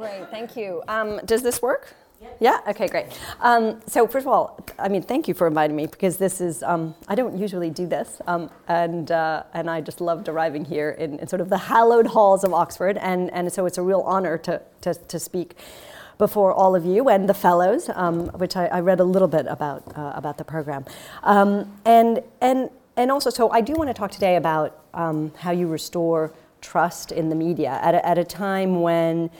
Great, thank you. Um, does this work? Yeah. Okay. Great. Um, so first of all, I mean, thank you for inviting me because this is um, I don't usually do this, um, and uh, and I just loved arriving here in, in, sort of the hallowed halls of Oxford, and and so it's a real honor to to, to speak before all of you and the fellows, um, which I, I, read a little bit about uh, about the program, um, and and and also so I do want to talk today about um, how you restore trust in the media at a, at a time when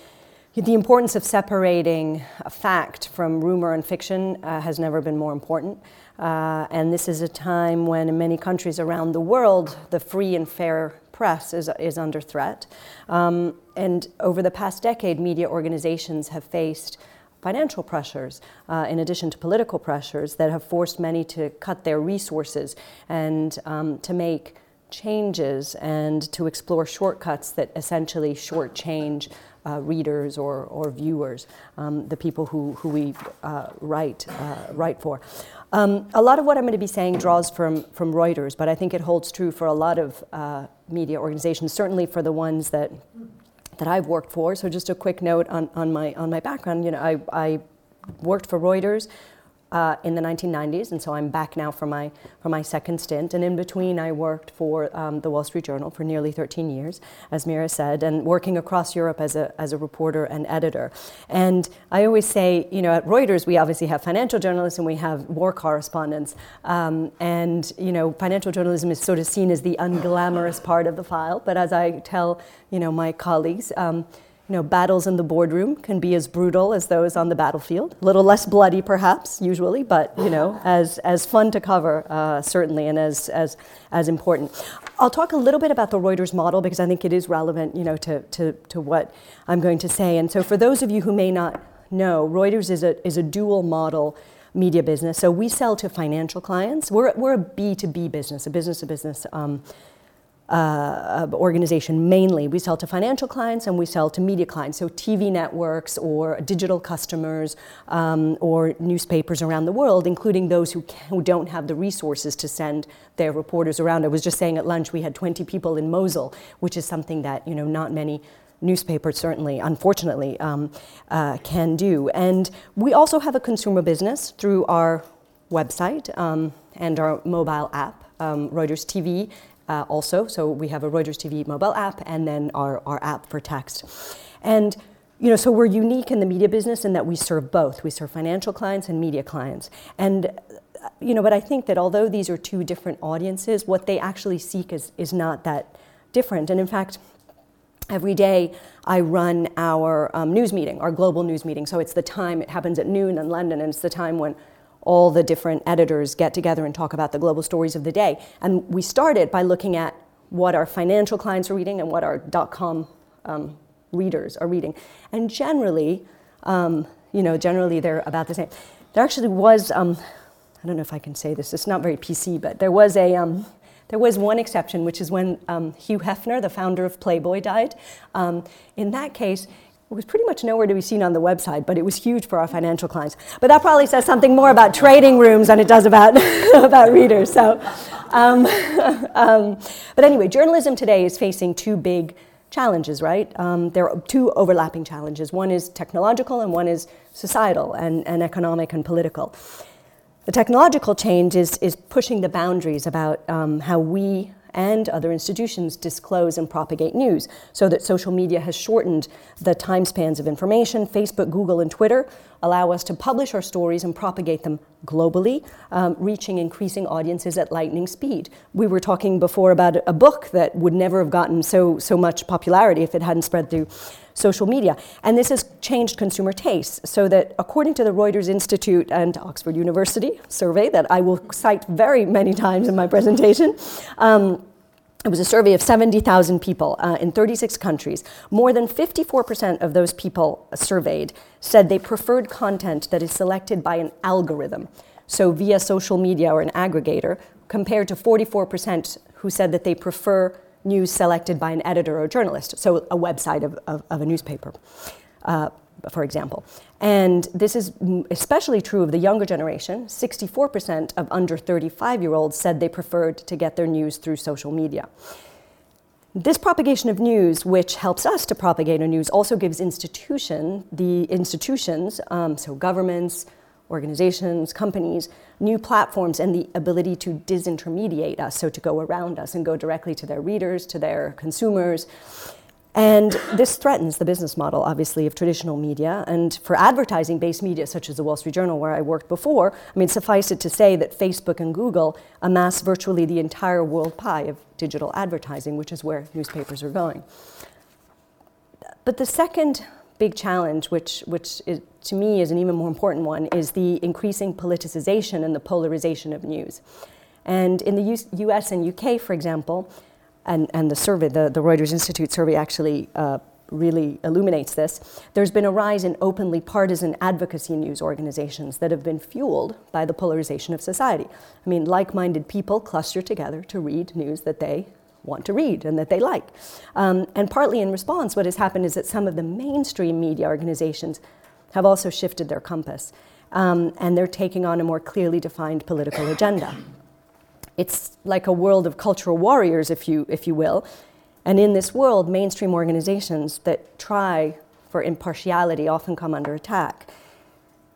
the importance of separating fact from rumor and fiction uh, has never been more important. Uh, and this is a time when, in many countries around the world, the free and fair press is, is under threat. Um, and over the past decade, media organizations have faced financial pressures, uh, in addition to political pressures, that have forced many to cut their resources and um, to make changes and to explore shortcuts that essentially shortchange uh, readers or, or viewers, um, the people who, who we uh, write, uh, write for. Um, a lot of what I'm going to be saying draws from, from Reuters, but I think it holds true for a lot of uh, media organizations, certainly for the ones that, that I've worked for. So just a quick note on, on, my, on my background. You know, I, I worked for Reuters uh, in the 1990s, and so I'm back now for my for my second stint. And in between, I worked for um, the Wall Street Journal for nearly 13 years, as Mira said, and working across Europe as a as a reporter and editor. And I always say, you know, at Reuters, we obviously have financial journalists and we have war correspondents. Um, and you know, financial journalism is sort of seen as the unglamorous part of the file. But as I tell, you know, my colleagues. Um, you know, battles in the boardroom can be as brutal as those on the battlefield. A little less bloody, perhaps, usually, but you know, as, as fun to cover, uh, certainly, and as, as, as important. I'll talk a little bit about the Reuters model because I think it is relevant, you know, to, to, to what I'm going to say. And so, for those of you who may not know, Reuters is a, is a dual model media business. So we sell to financial clients. We're, we're a B2B business, a business to business um, uh, organization mainly. We sell to financial clients and we sell to media clients, so TV networks or digital customers um, or newspapers around the world, including those who, can, who don't have the resources to send their reporters around. I was just saying at lunch we had 20 people in Mosul, which is something that you know not many newspapers certainly, unfortunately, um, uh, can do. And we also have a consumer business through our website um, and our mobile app, um, Reuters TV uh, also. So we have a Reuters TV mobile app and then our, our app for text. And you know, so we're unique in the media business in that we serve both. We serve financial clients and media clients. And uh, you know, but I think that although these are two different audiences, what they actually seek is, is not that different. And in fact, every day I run our um, news meeting, our global news meeting. So it's the time, it happens at noon in London, and it's the time when all the different editors get together and talk about the global stories of the day. And we started by looking at what our financial clients are reading and what our .com um, readers are reading. And generally, um, you know, generally they're about the same. There actually was, um, I don't know if I can say this, it's not very PC, but there was a, um, there was one exception, which is when um, Hugh Hefner, the founder of Playboy, died. Um, in that case, was pretty much nowhere to be seen on the website, but it was huge for our financial clients. But that probably says something more about trading rooms than it does about, about readers. So, um, um, but anyway, journalism today is facing two big challenges, right? Um, there are two overlapping challenges. One is technological, and one is societal and, and economic and political. The technological change is, is pushing the boundaries about um, how we and other institutions disclose and propagate news, so that social media has shortened the time spans of information. Facebook, Google, and Twitter allow us to publish our stories and propagate them globally, um, reaching increasing audiences at lightning speed. We were talking before about a book that would never have gotten so, so much popularity if it hadn't spread through social media. And this has changed consumer tastes, so that according to the Reuters Institute and Oxford University survey that I will cite very many times in my presentation, um, it was a survey of 70,000 people uh, in 36 countries. More than 54% of those people surveyed said they preferred content that is selected by an algorithm, so via social media or an aggregator, compared to 44% who said that they prefer news selected by an editor or journalist, so a website of, of, of a newspaper, uh, for example. And this is especially true of the younger generation. 64% of under 35 year olds said they preferred to get their news through social media. This propagation of news, which helps us to propagate a news, also gives institution, the institutions, um, so governments, organizations, companies, new platforms, and the ability to disintermediate us, so to go around us and go directly to their readers, to their consumers. And this threatens the business model, obviously, of traditional media. And for advertising based media, such as the Wall Street Journal, where I worked before, I mean, suffice it to say that Facebook and Google amass virtually the entire world pie of digital advertising, which is where newspapers are going. But the second big challenge, which, which is, to me is an even more important one, is the increasing politicization and the polarization of news. And in the US and UK, for example, and, and the survey, the, the Reuters Institute survey actually uh, really illuminates this. There's been a rise in openly partisan advocacy news organizations that have been fueled by the polarization of society. I mean, like minded people cluster together to read news that they want to read and that they like. Um, and partly in response, what has happened is that some of the mainstream media organizations have also shifted their compass. Um, and they're taking on a more clearly defined political agenda. It's like a world of cultural warriors, if you, if you will. And in this world, mainstream organizations that try for impartiality often come under attack.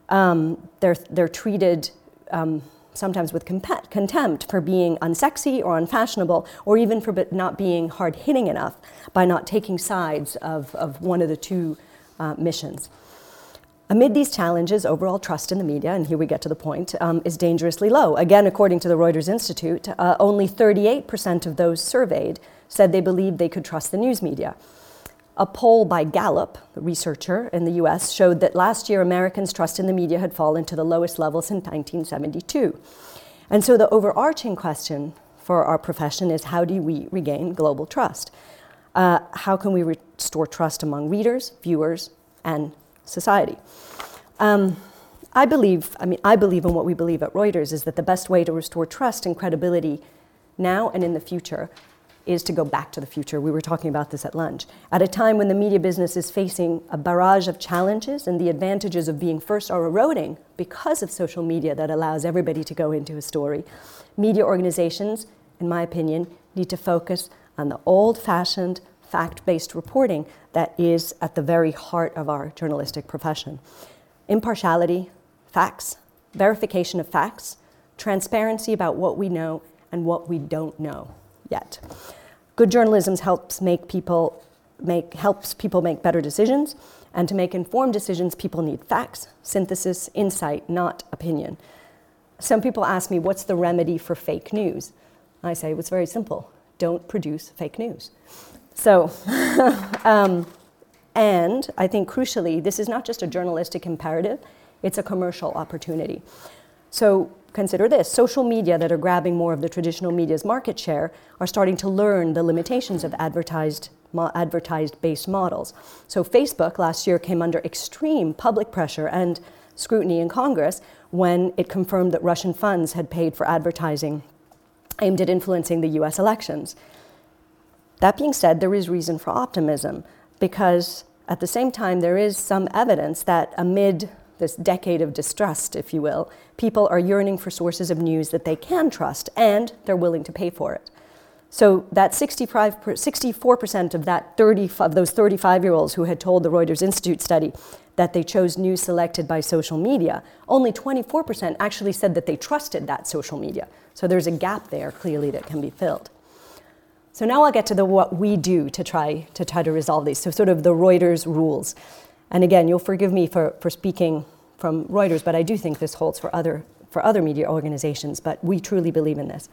Um, they're, they're treated um, sometimes with contempt for being unsexy or unfashionable, or even for not being hard hitting enough by not taking sides of, of one of the two uh, missions. Amid these challenges, overall trust in the media, and here we get to the point, um, is dangerously low. Again, according to the Reuters Institute, uh, only 38% of those surveyed said they believed they could trust the news media. A poll by Gallup, a researcher in the US, showed that last year Americans' trust in the media had fallen to the lowest level since 1972. And so the overarching question for our profession is how do we regain global trust? Uh, how can we restore trust among readers, viewers, and society. Um, I believe, I mean, I believe in what we believe at Reuters is that the best way to restore trust and credibility now and in the future is to go back to the future. We were talking about this at lunch. At a time when the media business is facing a barrage of challenges and the advantages of being first are eroding because of social media that allows everybody to go into a story, media organizations, in my opinion, need to focus on the old fashioned, fact based reporting that is at the very heart of our journalistic profession. Impartiality, facts, verification of facts, transparency about what we know and what we don't know yet. Good journalism helps make people make helps people make better decisions, and to make informed decisions, people need facts, synthesis, insight, not opinion. Some people ask me, what's the remedy for fake news? I say, it's very simple don't produce fake news. So, um, and I think crucially, this is not just a journalistic imperative, it's a commercial opportunity. So consider this social media that are grabbing more of the traditional media's market share are starting to learn the limitations of advertised advertised based models. So Facebook last year came under extreme public pressure and scrutiny in Congress when it confirmed that Russian funds had paid for advertising aimed at influencing the US elections. That being said, there is reason for optimism because at the same time, there is some evidence that amid this decade of distrust, if you will, people are yearning for sources of news that they can trust and they're willing to pay for it. So that 65, 64% of that 30 of those 35-year-olds who had told the Reuters Institute study that they chose news selected by social media, only 24% actually said that they trusted that social media. So there's a gap there clearly that can be filled. So now I'll get to the what we do to try to try to resolve these. So sort of the Reuters rules. And again, you'll forgive me for, for speaking from Reuters, but I do think this holds for other for other media organizations, but we truly believe in this.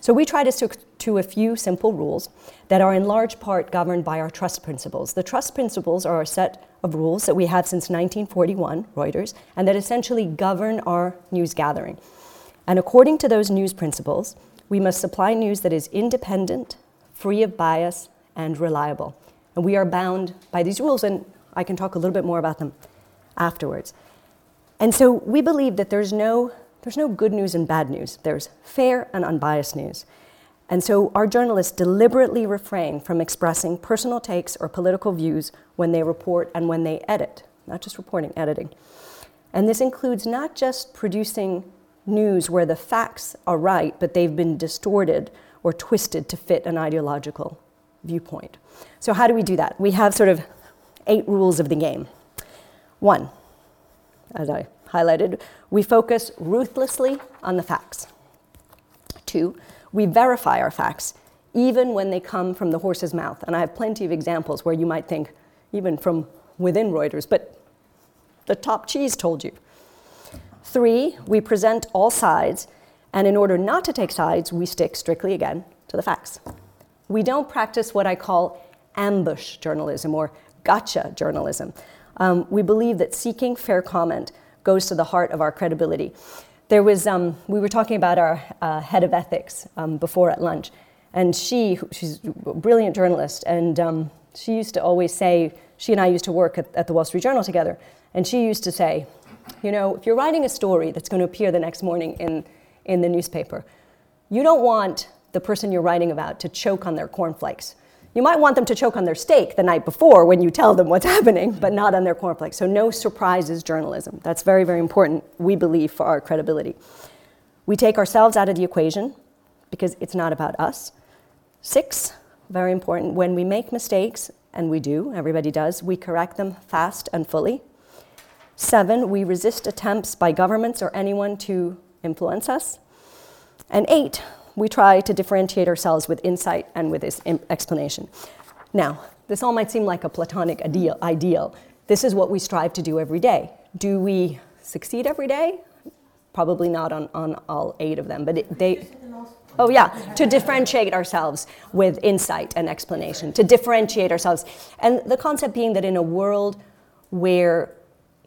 So we try to stick to a few simple rules that are in large part governed by our trust principles. The trust principles are a set of rules that we have since 1941, Reuters, and that essentially govern our news gathering. And according to those news principles, we must supply news that is independent, free of bias, and reliable. And we are bound by these rules, and I can talk a little bit more about them afterwards. And so we believe that there's no, there's no good news and bad news, there's fair and unbiased news. And so our journalists deliberately refrain from expressing personal takes or political views when they report and when they edit, not just reporting, editing. And this includes not just producing news where the facts are right, but they've been distorted or twisted to fit an ideological viewpoint. So, how do we do that? We have sort of eight rules of the game. One, as I highlighted, we focus ruthlessly on the facts. Two, we verify our facts, even when they come from the horse's mouth. And I have plenty of examples where you might think, even from within Reuters, but the top cheese told you. Three, we present all sides, and in order not to take sides, we stick strictly again to the facts. We don't practice what I call ambush journalism or gotcha journalism. Um, we believe that seeking fair comment goes to the heart of our credibility. There was, um, we were talking about our uh, head of ethics um, before at lunch, and she, she's a brilliant journalist, and um, she used to always say, she and I used to work at, at the Wall Street Journal together, and she used to say, you know, if you're writing a story that's going to appear the next morning in, in the newspaper, you don't want the person you're writing about to choke on their cornflakes. You might want them to choke on their steak the night before when you tell them what's happening, but not on their cornflakes. So, no surprises journalism. That's very, very important, we believe, for our credibility. We take ourselves out of the equation because it's not about us. Six, very important, when we make mistakes, and we do, everybody does, we correct them fast and fully. Seven, we resist attempts by governments or anyone to influence us. And eight, we try to differentiate ourselves with insight and with this explanation. Now, this all might seem like a platonic ideal, ideal. This is what we strive to do every day. Do we succeed every day? Probably not on, on all eight of them, but it, they. Oh, yeah, to differentiate ourselves with insight and explanation, to differentiate ourselves. And the concept being that in a world where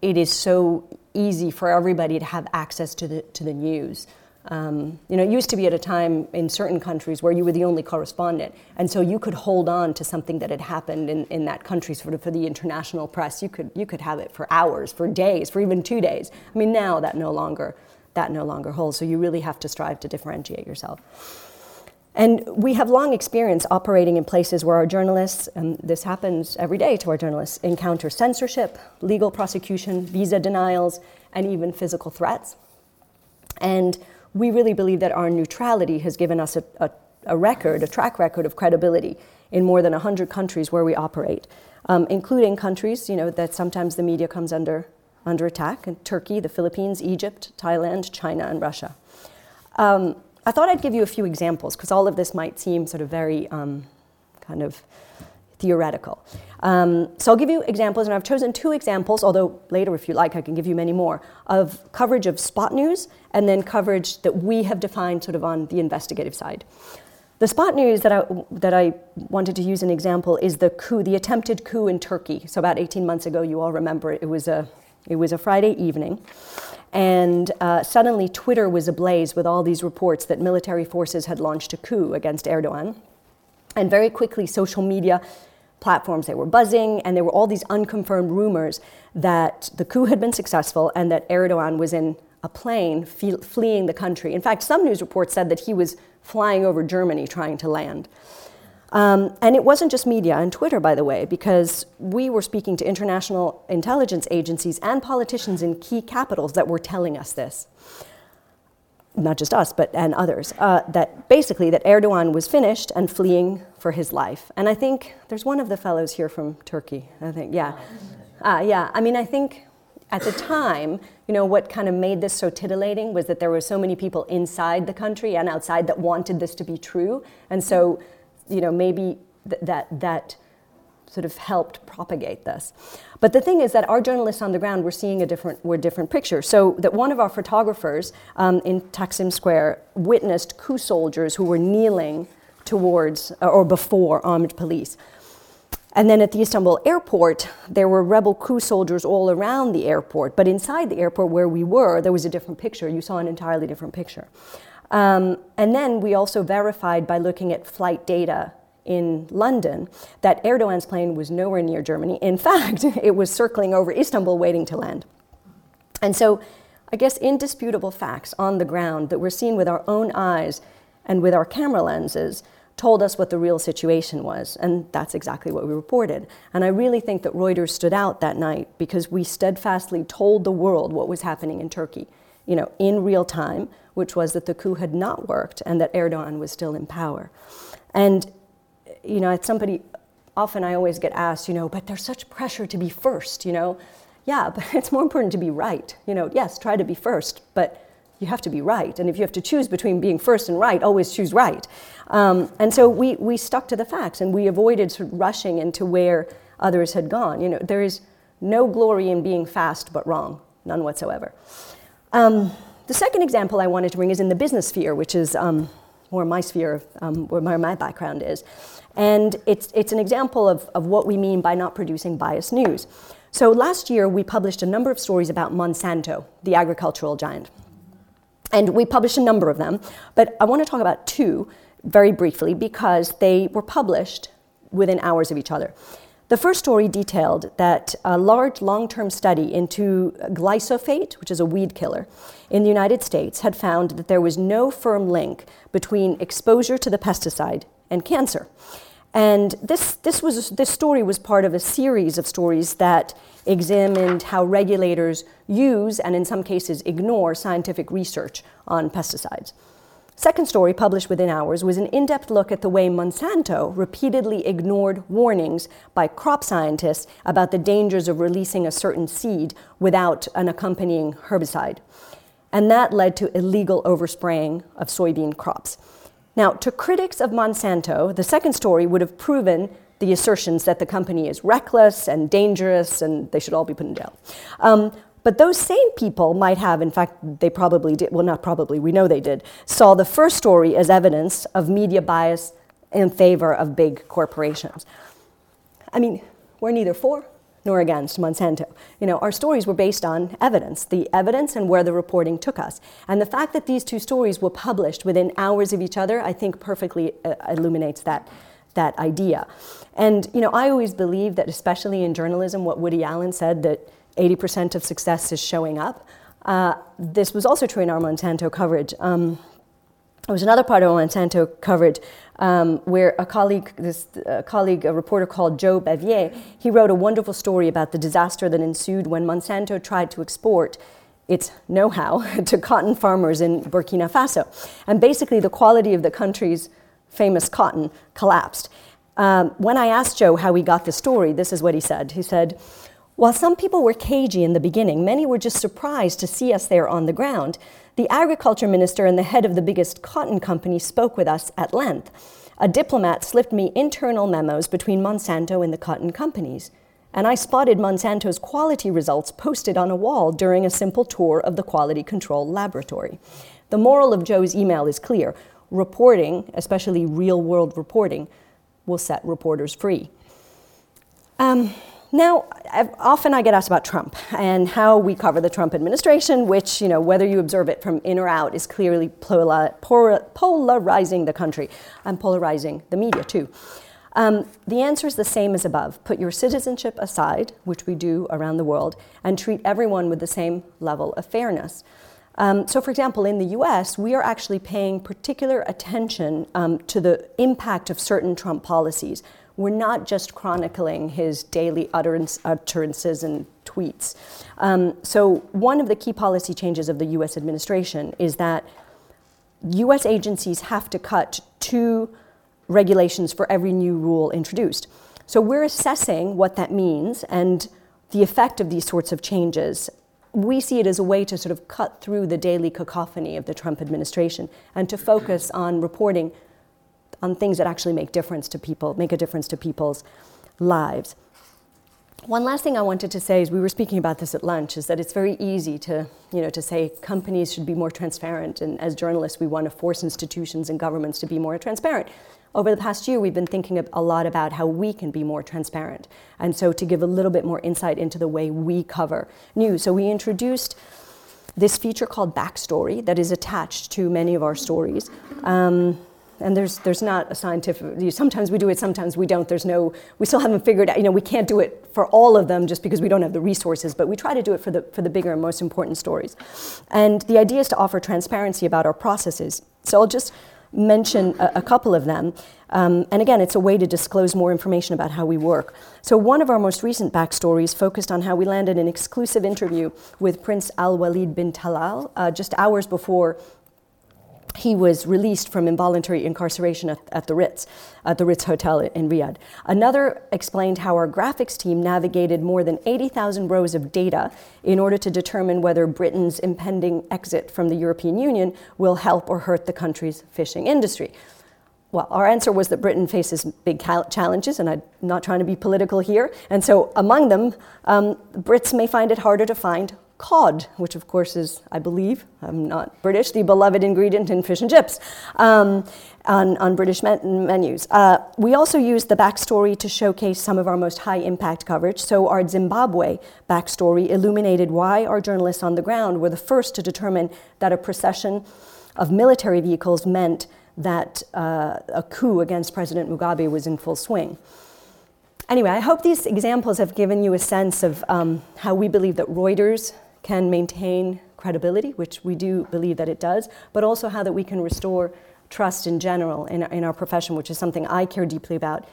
it is so easy for everybody to have access to the, to the news, um, you know, it used to be at a time in certain countries where you were the only correspondent, and so you could hold on to something that had happened in, in that country, sort of for the international press. You could you could have it for hours, for days, for even two days. I mean, now that no longer that no longer holds. So you really have to strive to differentiate yourself. And we have long experience operating in places where our journalists, and this happens every day to our journalists, encounter censorship, legal prosecution, visa denials, and even physical threats. And we really believe that our neutrality has given us a, a, a record, a track record of credibility in more than 100 countries where we operate, um, including countries you know, that sometimes the media comes under, under attack, Turkey, the Philippines, Egypt, Thailand, China, and Russia. Um, I thought I'd give you a few examples because all of this might seem sort of very um, kind of theoretical. Um, so I'll give you examples, and I've chosen two examples, although later, if you like, I can give you many more, of coverage of spot news and then coverage that we have defined sort of on the investigative side. The spot news that I, that I wanted to use an example is the coup, the attempted coup in Turkey. So about 18 months ago, you all remember it, it was a, it was a Friday evening. And uh, suddenly, Twitter was ablaze with all these reports that military forces had launched a coup against Erdogan. And very quickly, social media platforms. They were buzzing, and there were all these unconfirmed rumors that the coup had been successful and that Erdogan was in a plane fleeing the country. In fact, some news reports said that he was flying over Germany trying to land. Um, and it wasn't just media and Twitter, by the way, because we were speaking to international intelligence agencies and politicians in key capitals that were telling us this not just us, but and others, uh, that basically that Erdogan was finished and fleeing for his life. And I think there's one of the fellows here from Turkey. I think, yeah, uh, yeah. I mean, I think at the time, you know, what kind of made this so titillating was that there were so many people inside the country and outside that wanted this to be true, and so, you know, maybe th- that that sort of helped propagate this. But the thing is that our journalists on the ground were seeing a different, were different picture. So that one of our photographers um, in Taksim Square witnessed coup soldiers who were kneeling towards uh, or before armed police. And then at the Istanbul airport, there were rebel coup soldiers all around the airport. But inside the airport where we were, there was a different picture. You saw an entirely different picture. Um, and then we also verified by looking at flight data in London that Erdogan's plane was nowhere near Germany. In fact, it was circling over Istanbul waiting to land. And so, I guess indisputable facts on the ground that we're seeing with our own eyes and with our camera lenses told us what the real situation was, and that's exactly what we reported. And I really think that Reuters stood out that night because we steadfastly told the world what was happening in Turkey, you know, in real time, which was that the coup had not worked and that Erdogan was still in power. And you know, it's somebody, often I always get asked, you know, but there's such pressure to be first, you know. Yeah, but it's more important to be right. You know, yes, try to be first, but you have to be right. And if you have to choose between being first and right, always choose right. Um, and so we, we stuck to the facts and we avoided sort of rushing into where others had gone. You know, there is no glory in being fast but wrong, none whatsoever. Um, the second example I wanted to bring is in the business sphere, which is um, more my sphere, um, where my, my background is. And it's, it's an example of, of what we mean by not producing biased news. So last year, we published a number of stories about Monsanto, the agricultural giant. And we published a number of them, but I want to talk about two very briefly because they were published within hours of each other. The first story detailed that a large long term study into glyphosate, which is a weed killer, in the United States had found that there was no firm link between exposure to the pesticide and cancer. And this, this, was, this story was part of a series of stories that examined how regulators use and in some cases ignore scientific research on pesticides. Second story, published within hours, was an in depth look at the way Monsanto repeatedly ignored warnings by crop scientists about the dangers of releasing a certain seed without an accompanying herbicide. And that led to illegal overspraying of soybean crops. Now, to critics of Monsanto, the second story would have proven the assertions that the company is reckless and dangerous and they should all be put in jail. Um, but those same people might have, in fact, they probably did, well, not probably, we know they did, saw the first story as evidence of media bias in favor of big corporations. I mean, we're neither for nor against Monsanto. You know, our stories were based on evidence, the evidence and where the reporting took us. And the fact that these two stories were published within hours of each other, I think perfectly uh, illuminates that, that idea. And, you know, I always believe that, especially in journalism, what Woody Allen said, that 80% of success is showing up. Uh, this was also true in our Monsanto coverage. Um, there was another part of Monsanto coverage um, where a colleague, this colleague, a reporter called Joe Bavier, he wrote a wonderful story about the disaster that ensued when Monsanto tried to export its know-how to cotton farmers in Burkina Faso. And basically the quality of the country's famous cotton collapsed. Um, when I asked Joe how he got the story, this is what he said. He said, while some people were cagey in the beginning, many were just surprised to see us there on the ground. The agriculture minister and the head of the biggest cotton company spoke with us at length. A diplomat slipped me internal memos between Monsanto and the cotton companies. And I spotted Monsanto's quality results posted on a wall during a simple tour of the quality control laboratory. The moral of Joe's email is clear reporting, especially real world reporting, will set reporters free. Um, now, often I get asked about Trump and how we cover the Trump administration, which, you know, whether you observe it from in or out, is clearly polarizing the country and polarizing the media too. Um, the answer is the same as above. Put your citizenship aside, which we do around the world, and treat everyone with the same level of fairness. Um, so, for example, in the US, we are actually paying particular attention um, to the impact of certain Trump policies we're not just chronicling his daily utterance, utterances and tweets. Um, so, one of the key policy changes of the US administration is that US agencies have to cut two regulations for every new rule introduced. So, we're assessing what that means and the effect of these sorts of changes. We see it as a way to sort of cut through the daily cacophony of the Trump administration and to focus on reporting on things that actually make difference to people, make a difference to people's lives. One last thing I wanted to say is we were speaking about this at lunch is that it's very easy to, you know, to say companies should be more transparent and as journalists we want to force institutions and governments to be more transparent. Over the past year we've been thinking a lot about how we can be more transparent and so to give a little bit more insight into the way we cover news. So we introduced this feature called Backstory that is attached to many of our stories. Um, and there's there's not a scientific sometimes we do it sometimes we don't. There's no we still haven't figured out you know we can't do it for all of them just because we don't have the resources but we try to do it for the for the bigger and most important stories. And the idea is to offer transparency about our processes. So i'll just mention a, a couple of them. Um, and again it's a way to disclose more information about how we work. So one of our most recent backstories focused on how we landed an exclusive interview with prince al walid bin talal uh, just hours before he was released from involuntary incarceration at, at, the Ritz, at the Ritz Hotel in Riyadh. Another explained how our graphics team navigated more than 80,000 rows of data in order to determine whether Britain's impending exit from the European Union will help or hurt the country's fishing industry. Well, our answer was that Britain faces big challenges, and I'm not trying to be political here. And so, among them, um, Brits may find it harder to find cod, which of course is, I believe, I'm not British, the beloved ingredient in fish and chips um, on, on, British men- menus. Uh, we also used the backstory to showcase some of our most high impact coverage. So, our Zimbabwe backstory illuminated why our journalists on the ground were the first to determine that a procession of military vehicles meant that uh, a coup against President Mugabe was in full swing. Anyway, I hope these examples have given you a sense of um, how we believe that Reuters can maintain credibility, which we do believe that it does, but also how that we can restore trust in general in, in our profession, which is something I care deeply about.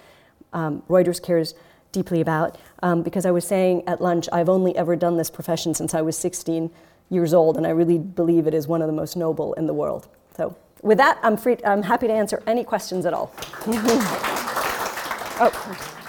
Um, Reuters cares deeply about, um, because I was saying at lunch, I've only ever done this profession since I was 16 years old, and I really believe it is one of the most noble in the world. So, with that, I'm free. I'm happy to answer any questions at all. oh.